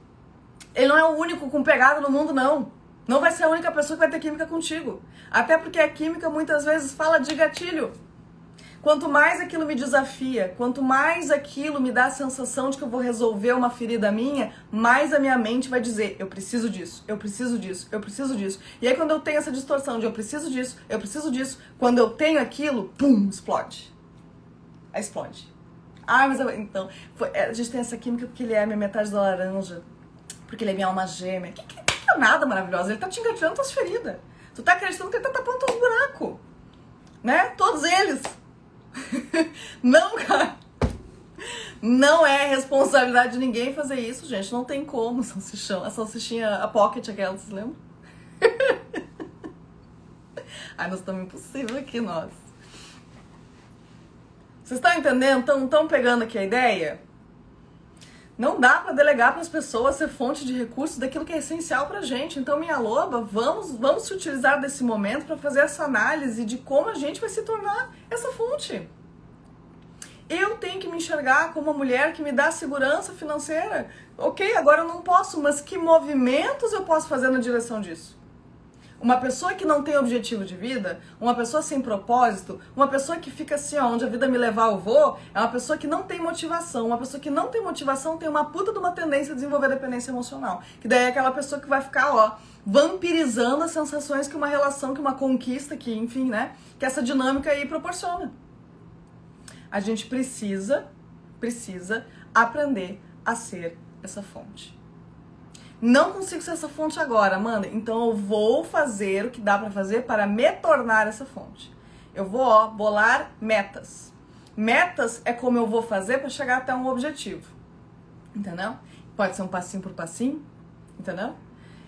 Ele não é o único com pegada no mundo, não. Não vai ser a única pessoa que vai ter química contigo. Até porque a química muitas vezes fala de gatilho. Quanto mais aquilo me desafia, quanto mais aquilo me dá a sensação de que eu vou resolver uma ferida minha, mais a minha mente vai dizer: eu preciso disso, eu preciso disso, eu preciso disso. E aí, quando eu tenho essa distorção de eu preciso disso, eu preciso disso, quando eu tenho aquilo, pum, explode. Aí explode. Ah, mas eu, então, foi, é, a gente tem essa química porque ele é minha metade da laranja, porque ele é minha alma gêmea. Que, que, que é nada maravilhosa, ele tá te engatilhando tuas feridas. Tu tá acreditando que ele tá tapando teus buracos. Né? Todos eles. não, cara. Não é responsabilidade de ninguém fazer isso, gente. Não tem como, salsichão. A salsichinha, a pocket aquela, vocês lembram? Ai, nós estamos impossível aqui, nós. Vocês estão entendendo? Estão pegando aqui a ideia? Não dá para delegar para as pessoas ser fonte de recursos daquilo que é essencial para gente. Então, minha loba, vamos, vamos se utilizar desse momento para fazer essa análise de como a gente vai se tornar essa fonte. Eu tenho que me enxergar como uma mulher que me dá segurança financeira. Ok, agora eu não posso, mas que movimentos eu posso fazer na direção disso? Uma pessoa que não tem objetivo de vida, uma pessoa sem propósito, uma pessoa que fica assim, ó, onde a vida me levar eu vou, é uma pessoa que não tem motivação. Uma pessoa que não tem motivação tem uma puta de uma tendência a desenvolver dependência emocional. Que daí é aquela pessoa que vai ficar, ó, vampirizando as sensações que uma relação, que uma conquista, que, enfim, né, que essa dinâmica aí proporciona. A gente precisa, precisa aprender a ser essa fonte. Não consigo ser essa fonte agora, Amanda. Então eu vou fazer o que dá para fazer para me tornar essa fonte. Eu vou, ó, bolar metas. Metas é como eu vou fazer para chegar até um objetivo. Entendeu? Pode ser um passinho por passinho, entendeu?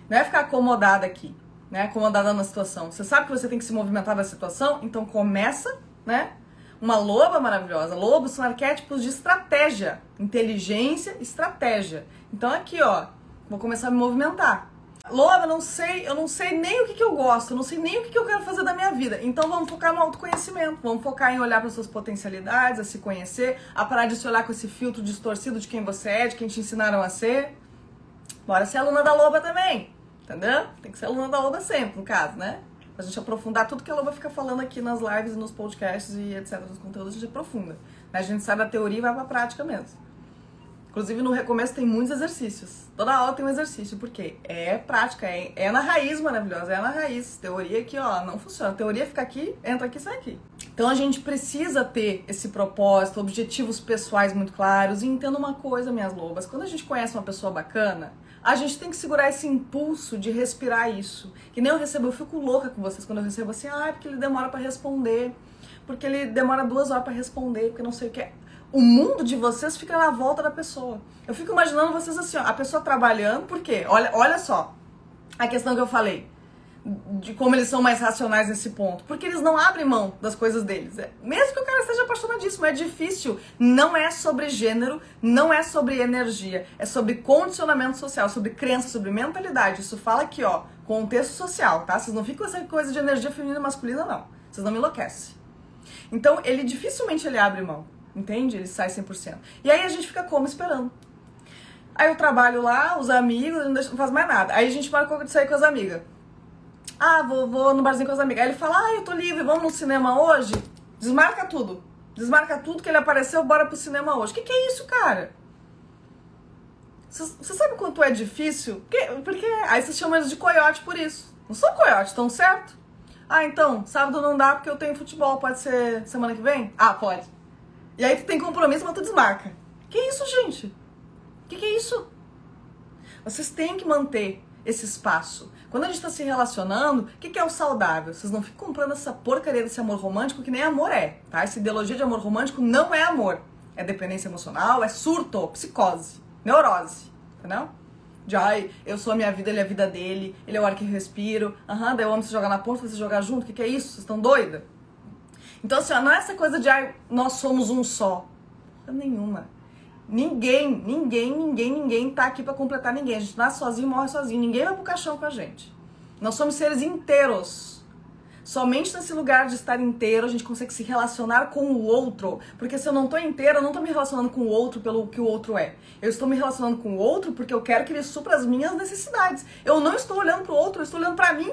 Não é ficar acomodada aqui, né? Acomodada na situação. Você sabe que você tem que se movimentar na situação, então começa, né? Uma loba maravilhosa. Lobos são arquétipos de estratégia, inteligência, estratégia. Então aqui, ó, Vou começar a me movimentar. Loba, não sei, eu não sei nem o que, que eu gosto, eu não sei nem o que, que eu quero fazer da minha vida. Então vamos focar no autoconhecimento, vamos focar em olhar para suas potencialidades, a se conhecer, a parar de se olhar com esse filtro distorcido de quem você é, de quem te ensinaram a ser. Bora ser aluna da Loba também, entendeu? Tem que ser aluna da Loba sempre, no caso, né? Pra gente aprofundar tudo que a Loba fica falando aqui nas lives e nos podcasts e etc, nos conteúdos, a gente aprofunda. A gente sai da teoria e vai pra prática mesmo. Inclusive, no recomeço tem muitos exercícios. Toda aula tem um exercício, porque é prática, é, é na raiz maravilhosa, é na raiz. Teoria aqui, ó, não funciona. Teoria fica aqui, entra aqui, sai aqui. Então a gente precisa ter esse propósito, objetivos pessoais muito claros. E entenda uma coisa, minhas lobas: quando a gente conhece uma pessoa bacana, a gente tem que segurar esse impulso de respirar isso. Que nem eu recebo, eu fico louca com vocês quando eu recebo assim, ah, porque ele demora para responder, porque ele demora duas horas para responder, porque não sei o que o mundo de vocês fica na volta da pessoa. Eu fico imaginando vocês assim, ó, a pessoa trabalhando, por quê? Olha, olha só a questão que eu falei de como eles são mais racionais nesse ponto. Porque eles não abrem mão das coisas deles. É, mesmo que o cara esteja apaixonadíssimo, é difícil. Não é sobre gênero, não é sobre energia. É sobre condicionamento social, sobre crença, sobre mentalidade. Isso fala aqui, ó, contexto social, tá? Vocês não ficam com essa coisa de energia feminina e masculina, não. Vocês não me enlouquecem. Então, ele dificilmente ele abre mão. Entende? Ele sai 100%. E aí a gente fica como? Esperando. Aí eu trabalho lá, os amigos, não, deixo, não faz mais nada. Aí a gente marcou de sair com as amigas. Ah, vou, vou no barzinho com as amigas. Aí ele fala, ah, eu tô livre, vamos no cinema hoje? Desmarca tudo. Desmarca tudo que ele apareceu, bora pro cinema hoje. O que, que é isso, cara? Você sabe quanto é difícil? Porque, porque aí você chama eles de coiote por isso. Não sou coiote, tão certo? Ah, então, sábado não dá porque eu tenho futebol. Pode ser semana que vem? Ah, pode. E aí tu tem compromisso, mas tu desmarca. Que isso, gente? Que que é isso? Vocês têm que manter esse espaço. Quando a gente está se relacionando, o que, que é o saudável? Vocês não ficam comprando essa porcaria desse amor romântico que nem amor é, tá? Essa ideologia de amor romântico não é amor. É dependência emocional, é surto, psicose, neurose, entendeu? De ai, eu sou a minha vida, ele é a vida dele, ele é o ar que eu respiro, aham, uhum, daí eu amo se jogar na ponta, você jogar junto, o que, que é isso? Vocês estão doida? Então, assim, ó, não é essa coisa de ah, nós somos um só. Nenhuma. Ninguém, ninguém, ninguém, ninguém tá aqui para completar ninguém. A gente nasce sozinho, morre sozinho. Ninguém vai pro caixão com a gente. Nós somos seres inteiros. Somente nesse lugar de estar inteiro a gente consegue se relacionar com o outro. Porque se eu não tô inteira, eu não tô me relacionando com o outro pelo que o outro é. Eu estou me relacionando com o outro porque eu quero que ele supra as minhas necessidades. Eu não estou olhando pro outro, eu estou olhando para mim.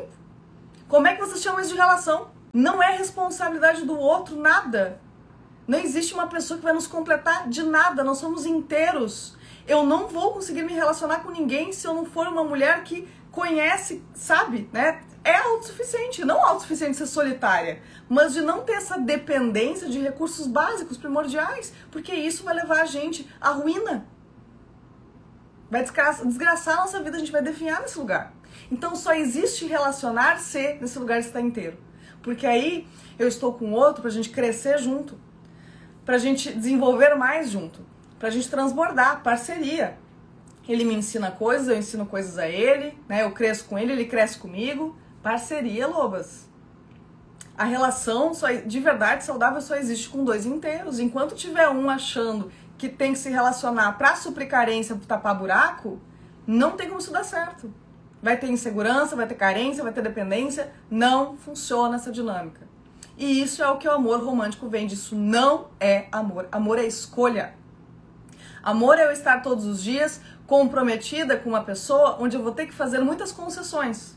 Como é que vocês chamam isso de relação? Não é responsabilidade do outro nada. Não existe uma pessoa que vai nos completar de nada, nós somos inteiros. Eu não vou conseguir me relacionar com ninguém se eu não for uma mulher que conhece, sabe, né? É autossuficiente, não autossuficiente ser solitária, mas de não ter essa dependência de recursos básicos, primordiais, porque isso vai levar a gente à ruína. Vai desgraçar, a nossa vida, a gente vai definhar nesse lugar. Então só existe relacionar-se nesse lugar de estar inteiro. Porque aí eu estou com outro pra gente crescer junto, pra gente desenvolver mais junto, pra gente transbordar, parceria. Ele me ensina coisas, eu ensino coisas a ele, né? Eu cresço com ele, ele cresce comigo. Parceria, lobas. A relação só, de verdade saudável só existe com dois inteiros. Enquanto tiver um achando que tem que se relacionar para suprir carência, para tapar buraco, não tem como isso dar certo. Vai ter insegurança, vai ter carência, vai ter dependência. Não funciona essa dinâmica. E isso é o que o amor romântico vende. Isso não é amor. Amor é escolha. Amor é eu estar todos os dias comprometida com uma pessoa onde eu vou ter que fazer muitas concessões.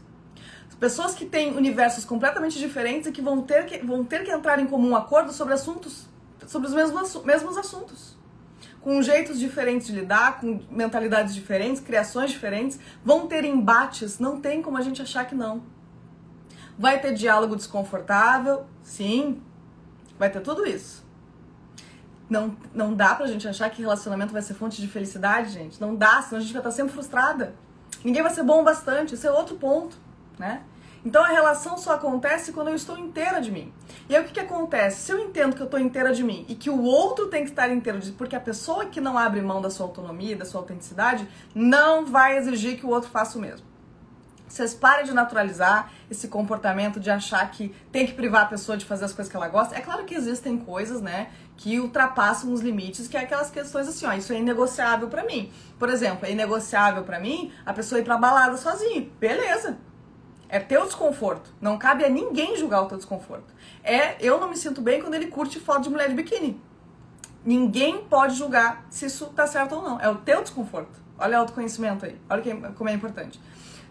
Pessoas que têm universos completamente diferentes e que vão ter que, vão ter que entrar em comum acordo sobre assuntos, sobre os mesmos, mesmos assuntos. Com jeitos diferentes de lidar, com mentalidades diferentes, criações diferentes, vão ter embates, não tem como a gente achar que não. Vai ter diálogo desconfortável, sim, vai ter tudo isso. Não, não dá pra gente achar que relacionamento vai ser fonte de felicidade, gente. Não dá, senão a gente vai estar sempre frustrada. Ninguém vai ser bom o bastante, esse é outro ponto, né? Então a relação só acontece quando eu estou inteira de mim. E aí o que, que acontece? Se eu entendo que eu estou inteira de mim e que o outro tem que estar inteiro de porque a pessoa que não abre mão da sua autonomia, da sua autenticidade, não vai exigir que o outro faça o mesmo. Vocês parem de naturalizar esse comportamento de achar que tem que privar a pessoa de fazer as coisas que ela gosta. É claro que existem coisas, né, que ultrapassam os limites, que é aquelas questões assim, ó, isso é inegociável para mim. Por exemplo, é inegociável para mim a pessoa ir pra balada sozinha. Beleza. É teu desconforto. Não cabe a ninguém julgar o teu desconforto. É, eu não me sinto bem quando ele curte foto de mulher de biquíni. Ninguém pode julgar se isso tá certo ou não. É o teu desconforto. Olha o autoconhecimento aí. Olha que, como é importante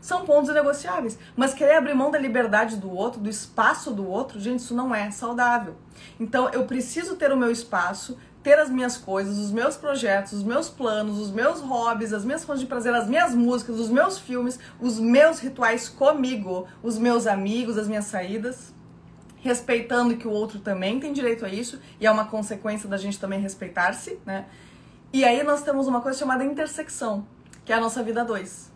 são pontos negociáveis. Mas querer abrir mão da liberdade do outro, do espaço do outro, gente, isso não é saudável. Então eu preciso ter o meu espaço, ter as minhas coisas, os meus projetos, os meus planos, os meus hobbies, as minhas fontes de prazer, as minhas músicas, os meus filmes, os meus rituais comigo, os meus amigos, as minhas saídas. Respeitando que o outro também tem direito a isso, e é uma consequência da gente também respeitar-se, né? E aí nós temos uma coisa chamada intersecção, que é a nossa vida dois.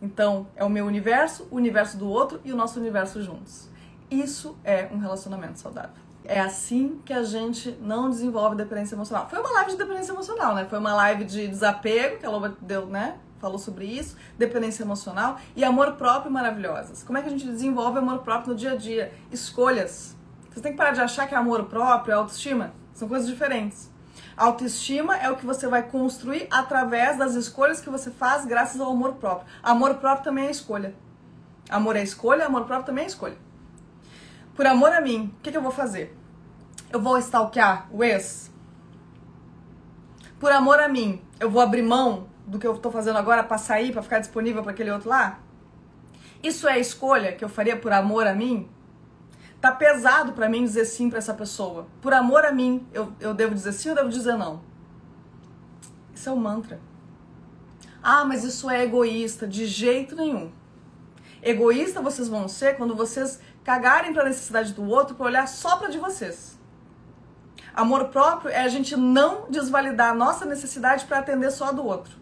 Então, é o meu universo, o universo do outro e o nosso universo juntos. Isso é um relacionamento saudável. É assim que a gente não desenvolve dependência emocional. Foi uma live de dependência emocional, né? Foi uma live de desapego, que a Loba deu, né? Falou sobre isso, dependência emocional e amor próprio maravilhosas. Como é que a gente desenvolve amor próprio no dia a dia? Escolhas. Você tem que parar de achar que é amor próprio, é autoestima. São coisas diferentes. Autoestima é o que você vai construir através das escolhas que você faz graças ao amor próprio. Amor próprio também é escolha. Amor é escolha, amor próprio também é escolha. Por amor a mim, o que, que eu vou fazer? Eu vou stalkear o ex? Por amor a mim, eu vou abrir mão do que eu estou fazendo agora para sair, para ficar disponível para aquele outro lá? Isso é escolha que eu faria por amor a mim? tá pesado para mim dizer sim para essa pessoa. Por amor a mim, eu, eu devo dizer sim ou devo dizer não? Isso é um mantra. Ah, mas isso é egoísta. De jeito nenhum. Egoísta vocês vão ser quando vocês cagarem para a necessidade do outro para olhar só para de vocês. Amor próprio é a gente não desvalidar a nossa necessidade para atender só a do outro.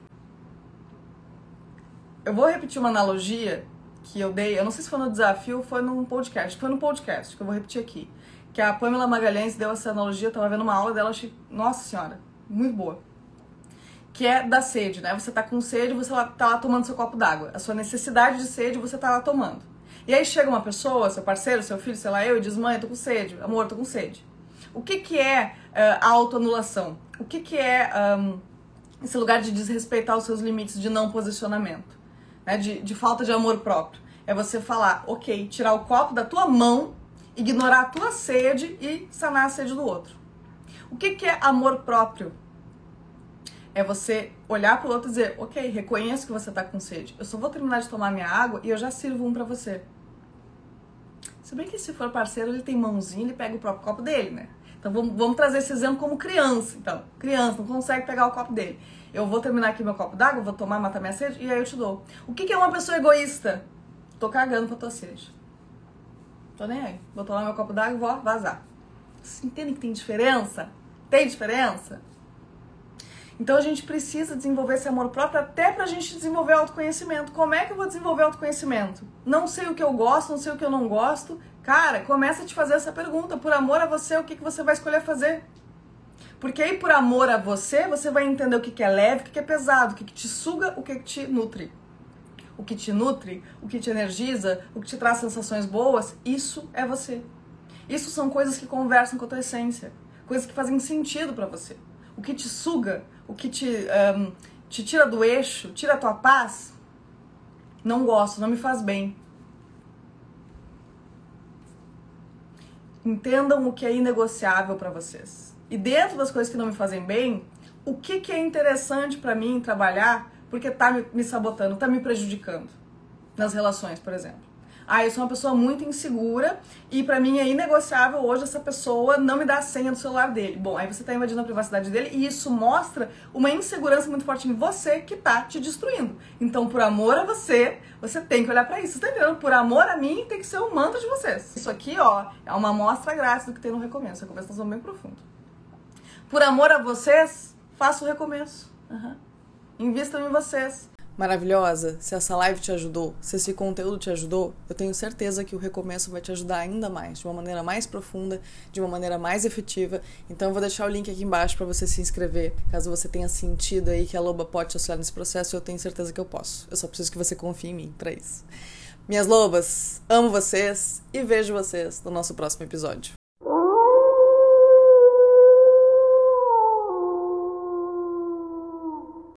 Eu vou repetir uma analogia que eu dei, eu não sei se foi no desafio ou foi num podcast, foi no podcast, que eu vou repetir aqui. Que a Pamela Magalhães deu essa analogia, eu tava vendo uma aula dela, achei, nossa senhora, muito boa. Que é da sede, né? Você tá com sede, você tá lá tomando seu copo d'água. A sua necessidade de sede, você tá lá tomando. E aí chega uma pessoa, seu parceiro, seu filho, sei lá, eu, e diz, mãe, eu tô com sede, amor, tô com sede. O que que é uh, autoanulação? O que que é um, esse lugar de desrespeitar os seus limites de não posicionamento? né, de, de falta de amor próprio. É você falar, ok, tirar o copo da tua mão, ignorar a tua sede e sanar a sede do outro. O que, que é amor próprio? É você olhar pro outro e dizer, ok, reconheço que você tá com sede. Eu só vou terminar de tomar minha água e eu já sirvo um para você. Se bem que se for parceiro, ele tem mãozinha, ele pega o próprio copo dele, né? Então vamos, vamos trazer esse exemplo como criança. Então, criança não consegue pegar o copo dele. Eu vou terminar aqui meu copo d'água, vou tomar, matar minha sede e aí eu te dou. O que, que é uma pessoa egoísta? Tô cagando pra tua sede. Tô nem aí. Vou tomar meu copo d'água e vou vazar. Vocês entendem que tem diferença? Tem diferença? Então a gente precisa desenvolver esse amor próprio até pra gente desenvolver autoconhecimento. Como é que eu vou desenvolver autoconhecimento? Não sei o que eu gosto, não sei o que eu não gosto. Cara, começa a te fazer essa pergunta. Por amor a você, o que, que você vai escolher fazer? Porque aí, por amor a você, você vai entender o que, que é leve, o que, que é pesado, o que, que te suga, o que, que te nutre. O que te nutre, o que te energiza, o que te traz sensações boas, isso é você. Isso são coisas que conversam com a tua essência, coisas que fazem sentido para você. O que te suga, o que te, um, te tira do eixo, tira a tua paz, não gosto, não me faz bem. Entendam o que é inegociável para vocês. E dentro das coisas que não me fazem bem, o que, que é interessante para mim trabalhar porque tá me, me sabotando, tá me prejudicando nas relações, por exemplo. Ah, eu sou uma pessoa muito insegura e para mim é inegociável hoje essa pessoa não me dar a senha do celular dele. Bom, aí você tá invadindo a privacidade dele e isso mostra uma insegurança muito forte em você que tá te destruindo. Então, por amor a você, você tem que olhar para isso. Você tá entendendo? Por amor a mim, tem que ser o manto de vocês. Isso aqui, ó, é uma amostra grátis do que tem no recomeço. Recomeço nós vamos bem profundo. Por amor a vocês, faça o recomeço. Uhum. Invistam em vocês maravilhosa, se essa live te ajudou, se esse conteúdo te ajudou, eu tenho certeza que o recomeço vai te ajudar ainda mais, de uma maneira mais profunda, de uma maneira mais efetiva. Então eu vou deixar o link aqui embaixo para você se inscrever, caso você tenha sentido aí que a loba pode te auxiliar nesse processo, eu tenho certeza que eu posso. Eu só preciso que você confie em mim para isso. Minhas lobas, amo vocês e vejo vocês no nosso próximo episódio.